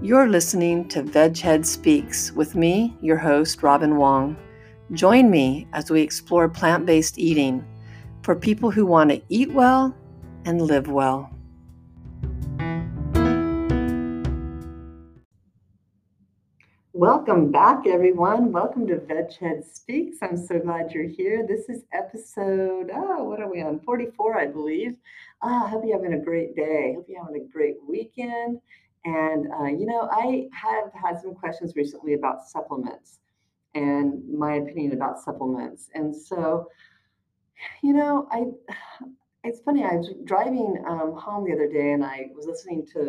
You're listening to Veghead Speaks with me, your host, Robin Wong. Join me as we explore plant based eating for people who want to eat well and live well. Welcome back, everyone. Welcome to Veghead Speaks. I'm so glad you're here. This is episode, oh, what are we on? 44, I believe. Ah, I hope you're having a great day. Hope you're having a great weekend and, uh, you know, I have had some questions recently about supplements and my opinion about supplements. And so, you know, I, it's funny, I was driving um, home the other day and I was listening to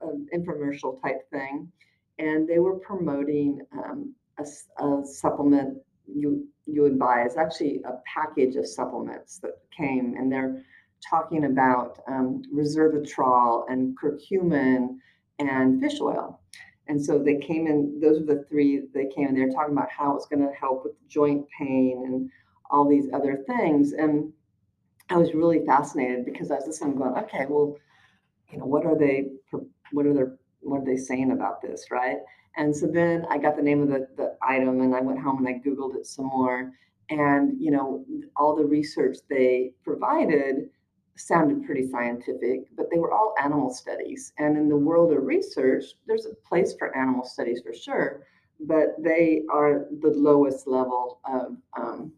an infomercial type thing, and they were promoting um, a, a supplement you you would buy. It's actually a package of supplements that came, and they're talking about um, resveratrol and curcumin and fish oil. And so they came in, those are the three they came in, they're talking about how it's going to help with joint pain and all these other things. And I was really fascinated because I was listening going, okay, well, you know, what are they, what are their, what are they saying about this, right? And so then I got the name of the, the item and I went home and I Googled it some more. And, you know, all the research they provided sounded pretty scientific, but they were all animal studies. And in the world of research, there's a place for animal studies for sure, but they are the lowest level of, um,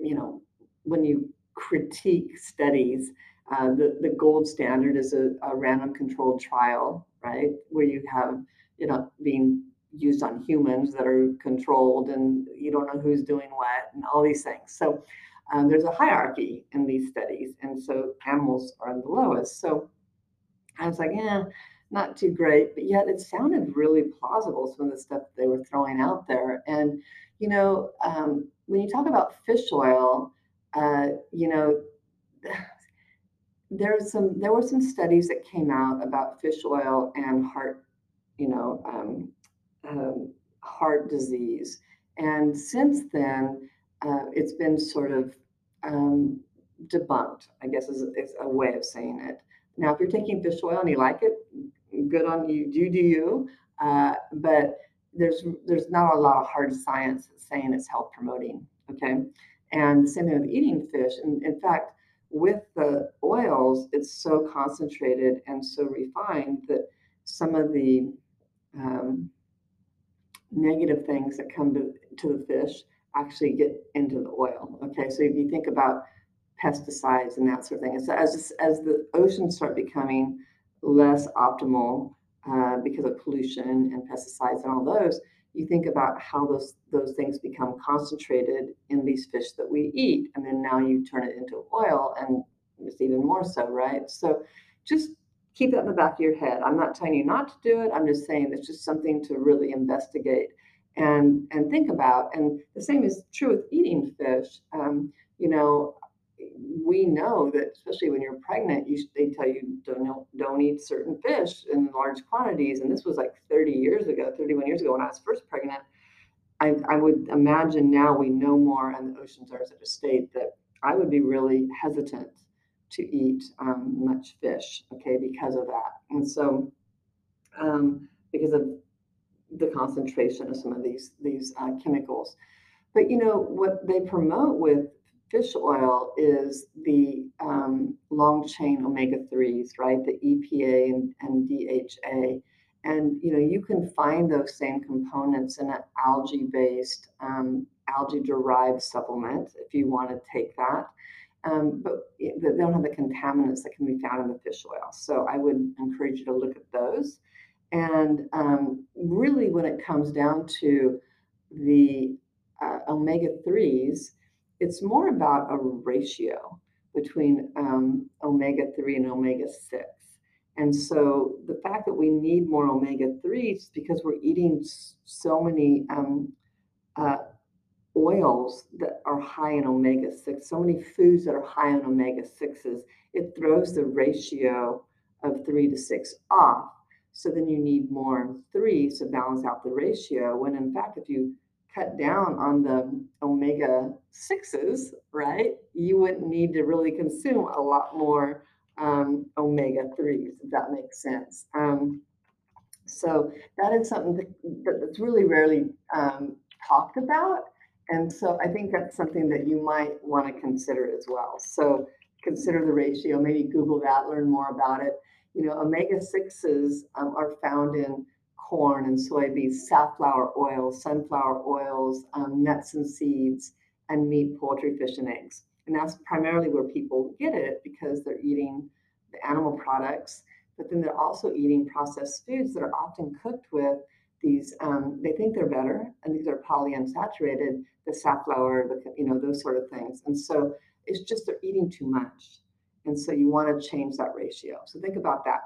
you know, when you critique studies, uh, the, the gold standard is a, a random controlled trial, right? Where you have, you know, being used on humans that are controlled and you don't know who's doing what and all these things. So um, there's a hierarchy in these studies, and so animals are the lowest. So I was like, yeah, not too great, but yet it sounded really plausible, some of the stuff they were throwing out there. And, you know, um, when you talk about fish oil, uh, you know, there's some there were some studies that came out about fish oil and heart, you know, um, um heart disease. And since then, uh, it's been sort of um, debunked, I guess is, is a way of saying it. Now, if you're taking fish oil and you like it, good on you, do do you. Uh, but there's there's not a lot of hard science saying it's health promoting. Okay, and same thing with eating fish. And in fact, with the oils, it's so concentrated and so refined that some of the um, negative things that come to, to the fish actually get into the oil. Okay, so if you think about pesticides and that sort of thing, so as as the oceans start becoming less optimal uh, because of pollution and pesticides and all those, you think about how those those things become concentrated in these fish that we eat, and then now you turn it into oil, and it's even more so, right? So just keep that in the back of your head. I'm not telling you not to do it. I'm just saying it's just something to really investigate and and think about. And the same is true with eating fish. Um, you know, we know that especially when you're pregnant, you they tell you don't don't eat certain fish in large quantities. And this was like 30 years ago, 31 years ago when I was first pregnant. I, I would imagine now we know more, and the oceans are such a state that I would be really hesitant to eat um, much fish, okay, because of that. And so, um, because of the concentration of some of these these uh, chemicals. But you know what they promote with fish oil is the um, long chain omega threes, right? The EPA and, and DHA, and you know you can find those same components in an algae based um, algae derived supplement if you want to take that. Um, but they don't have the contaminants that can be found in the fish oil. So I would encourage you to look at those. And um, really, when it comes down to the uh, omega 3s, it's more about a ratio between um, omega 3 and omega 6. And so the fact that we need more omega 3s because we're eating so many um, uh, oils that are high in omega 6, so many foods that are high in omega 6s, it throws the ratio of 3 to 6 off. So then you need more 3s to balance out the ratio. When in fact, if you cut down on the omega 6s, right, you wouldn't need to really consume a lot more um, omega 3s, if that makes sense. Um, so that is something that, that's really rarely um, talked about and so I think that's something that you might want to consider as well. So consider the ratio, maybe Google that, learn more about it. You know, omega 6s um, are found in corn and soybeans, safflower oil, sunflower oils, um, nuts and seeds, and meat, poultry, fish, and eggs. And that's primarily where people get it because they're eating the animal products, but then they're also eating processed foods that are often cooked with these um, they think they're better and these are polyunsaturated the safflower the you know those sort of things and so it's just they're eating too much and so you want to change that ratio so think about that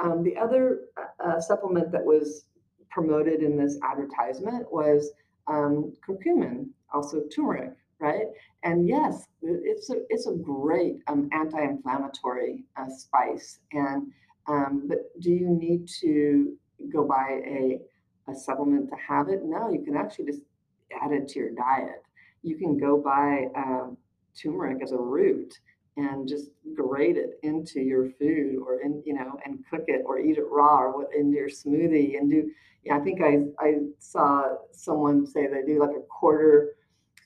um, the other uh, uh, supplement that was promoted in this advertisement was um, curcumin also turmeric right and yes it's a it's a great um, anti-inflammatory uh, spice and um, but do you need to go buy a a supplement to have it. No, you can actually just add it to your diet. You can go buy um, turmeric as a root and just grate it into your food or in you know and cook it or eat it raw or into your smoothie and do yeah, I think I I saw someone say they do like a quarter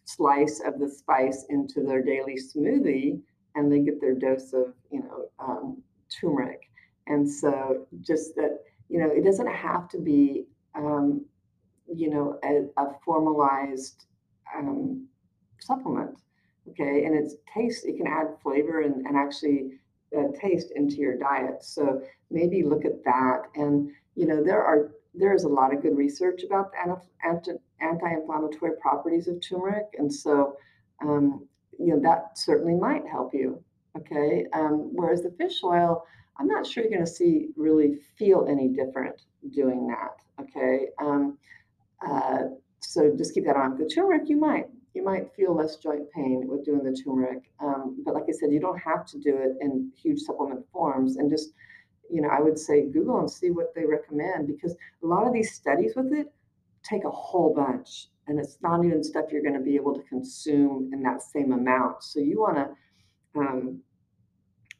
slice of the spice into their daily smoothie and they get their dose of you know um, turmeric and so just that you know it doesn't have to be um, you know, a, a formalized um, supplement. Okay, and it's taste. It can add flavor and, and actually uh, taste into your diet. So maybe look at that. And you know, there are there is a lot of good research about the anti, anti-inflammatory properties of turmeric, and so um, you know that certainly might help you. Okay, um, whereas the fish oil, I'm not sure you're going to see really feel any different doing that. Okay. Um, uh, so just keep that on. The turmeric, you might you might feel less joint pain with doing the turmeric, um, but like I said, you don't have to do it in huge supplement forms. And just you know, I would say Google and see what they recommend because a lot of these studies with it take a whole bunch, and it's not even stuff you're going to be able to consume in that same amount. So you want to, um,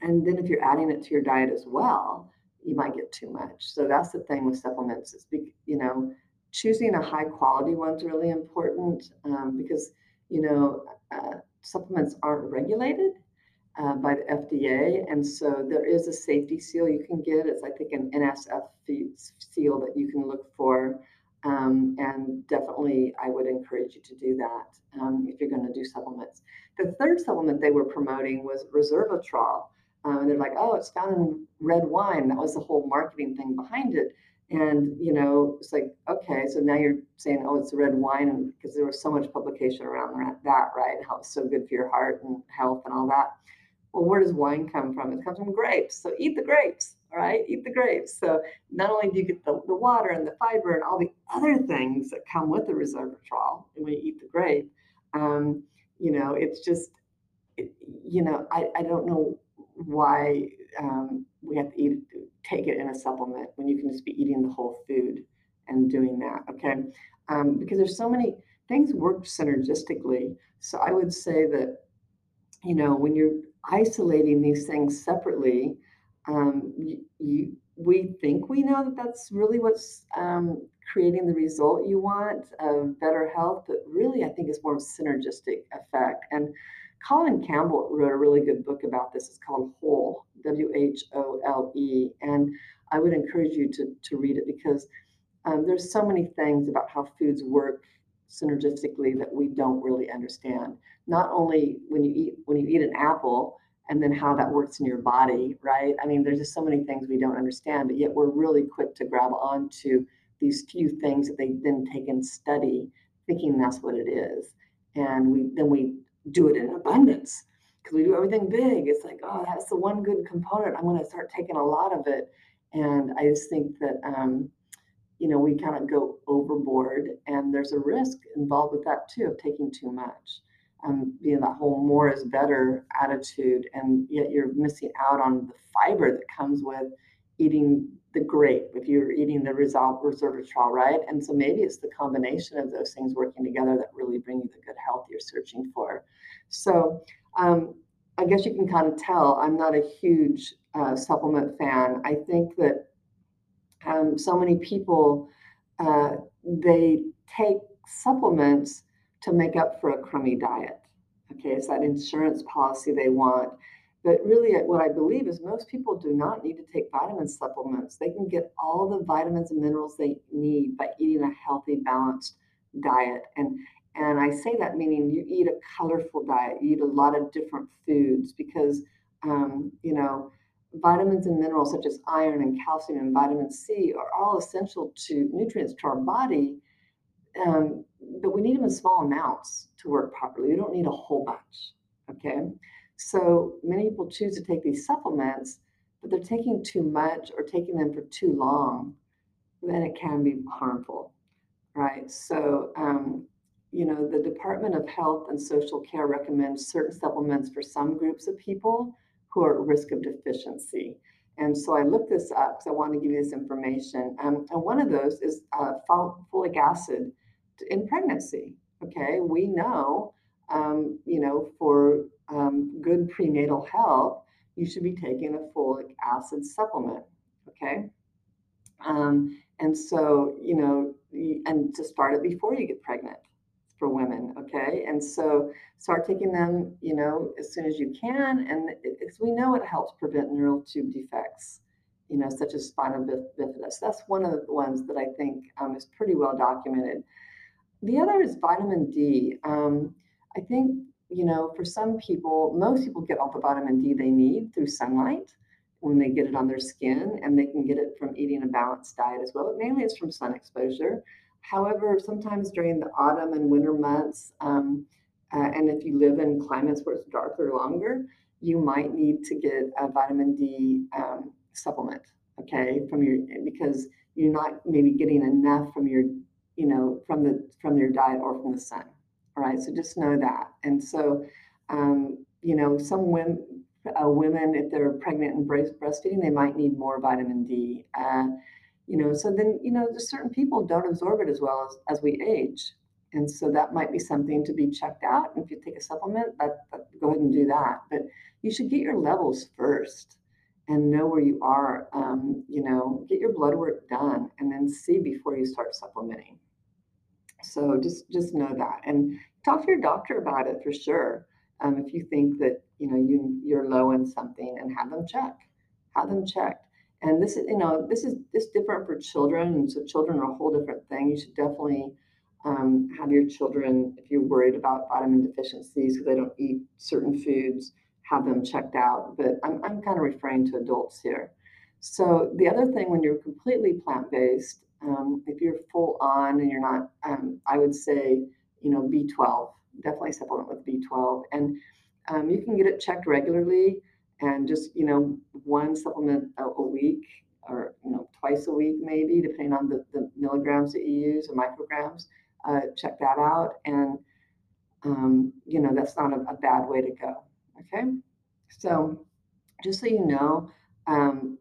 and then if you're adding it to your diet as well, you might get too much. So that's the thing with supplements is, you know, choosing a high quality one's really important um, because, you know, uh, supplements aren't regulated uh, by the FDA. And so there is a safety seal you can get. It's, I think, an NSF seal that you can look for. Um, and definitely, I would encourage you to do that um, if you're going to do supplements. The third supplement they were promoting was resveratrol. Um, and they're like, oh, it's found in red wine. That was the whole marketing thing behind it. And, you know, it's like, okay, so now you're saying, oh, it's the red wine because there was so much publication around that, right? How it's so good for your heart and health and all that. Well, where does wine come from? It comes from grapes. So eat the grapes, right? Eat the grapes. So not only do you get the, the water and the fiber and all the other things that come with the resveratrol when you eat the grape, um, you know, it's just, it, you know, I, I don't know why um, we have to eat take it in a supplement when you can just be eating the whole food and doing that okay? Um, because there's so many things work synergistically. So i would say that you know when you're isolating these things separately um, you, you, we think we know that that's really what's um, creating the result you want of better health but really i think it's more of a synergistic effect. And Colin Campbell wrote a really good book about this. It's called Whole, W H O L E. And I would encourage you to, to read it because um, there's so many things about how foods work synergistically that we don't really understand. Not only when you eat when you eat an apple and then how that works in your body, right? I mean, there's just so many things we don't understand, but yet we're really quick to grab onto these few things that they then take and study, thinking that's what it is. And we then we do it in abundance. because we do everything big. It's like, oh, that's the one good component. I'm going to start taking a lot of it. And I just think that, um, you know, we kind of go overboard, and there's a risk involved with that too of taking too much. Um, being that whole more is better attitude, and yet you're missing out on the fiber that comes with eating the grape if you're eating the result resveratrol, right? And so maybe it's the combination of those things working together that really bring you the good health you're searching for. So um, I guess you can kind of tell I'm not a huge uh, supplement fan. I think that um, so many people uh, they take supplements to make up for a crummy diet. Okay, it's that insurance policy they want. But really, what I believe is most people do not need to take vitamin supplements. They can get all the vitamins and minerals they need by eating a healthy, balanced diet. And and I say that meaning you eat a colorful diet, you eat a lot of different foods because, um, you know, vitamins and minerals such as iron and calcium and vitamin C are all essential to nutrients to our body. Um, but we need them in small amounts to work properly. We don't need a whole bunch. Okay. So many people choose to take these supplements, but they're taking too much or taking them for too long, then it can be harmful. Right. So, um, you know, the Department of Health and Social Care recommends certain supplements for some groups of people who are at risk of deficiency. And so I looked this up because I want to give you this information. Um, and one of those is uh, folic acid in pregnancy. Okay, we know, um, you know, for um, good prenatal health, you should be taking a folic acid supplement. Okay, um, and so you know, and to start it before you get pregnant for women okay? And so start taking them you know as soon as you can and as we know it helps prevent neural tube defects you know such as spinal bifidus. That's one of the ones that i think um, is pretty well documented. The other is vitamin d. Um, i think you know for some people most people get all the vitamin d they need through sunlight when they get it on their skin and they can get it from eating a balanced diet as well but mainly it's from sun exposure However, sometimes during the autumn and winter months, um, uh, and if you live in climates where it's darker longer, you might need to get a vitamin D um, supplement, okay, from your because you're not maybe getting enough from your, you know, from the from your diet or from the sun. All right, so just know that. And so, um, you know, some women, uh, women, if they're pregnant and breastfeeding, they might need more vitamin D. Uh, you know so then you know there's certain people don't absorb it as well as, as we age and so that might be something to be checked out and if you take a supplement that, that, go ahead and do that but you should get your levels first and know where you are um, you know get your blood work done and then see before you start supplementing so just just know that and talk to your doctor about it for sure um, if you think that you know you you're low in something and have them check have them checked and this is, you know, this is this different for children. And so children are a whole different thing. You should definitely um, have your children, if you're worried about vitamin deficiencies because they don't eat certain foods, have them checked out. But I'm, I'm kind of referring to adults here. So the other thing, when you're completely plant-based, um, if you're full on and you're not, um, I would say, you know, B12, definitely supplement with B12. And um, you can get it checked regularly and just you know one supplement a, a, week or you know twice a week maybe depending on the, the milligrams that you use or micrograms uh, check that out. And um, you know that's not a, a, bad way to go okay? So just so you know um,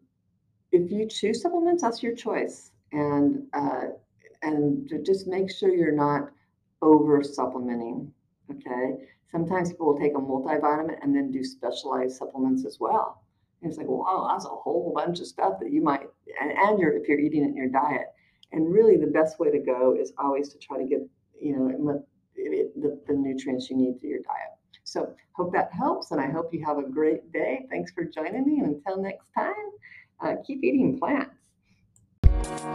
if you choose supplements that's your choice and uh, and just make sure you're not over supplementing okay Sometimes people will take a multivitamin and then do specialized supplements as well. And it's like, wow, that's a whole bunch of stuff that you might, and, and you're, if you're eating it in your diet. And really, the best way to go is always to try to get, you know, the, the nutrients you need through your diet. So, hope that helps, and I hope you have a great day. Thanks for joining me. And until next time, uh, keep eating plants. We'll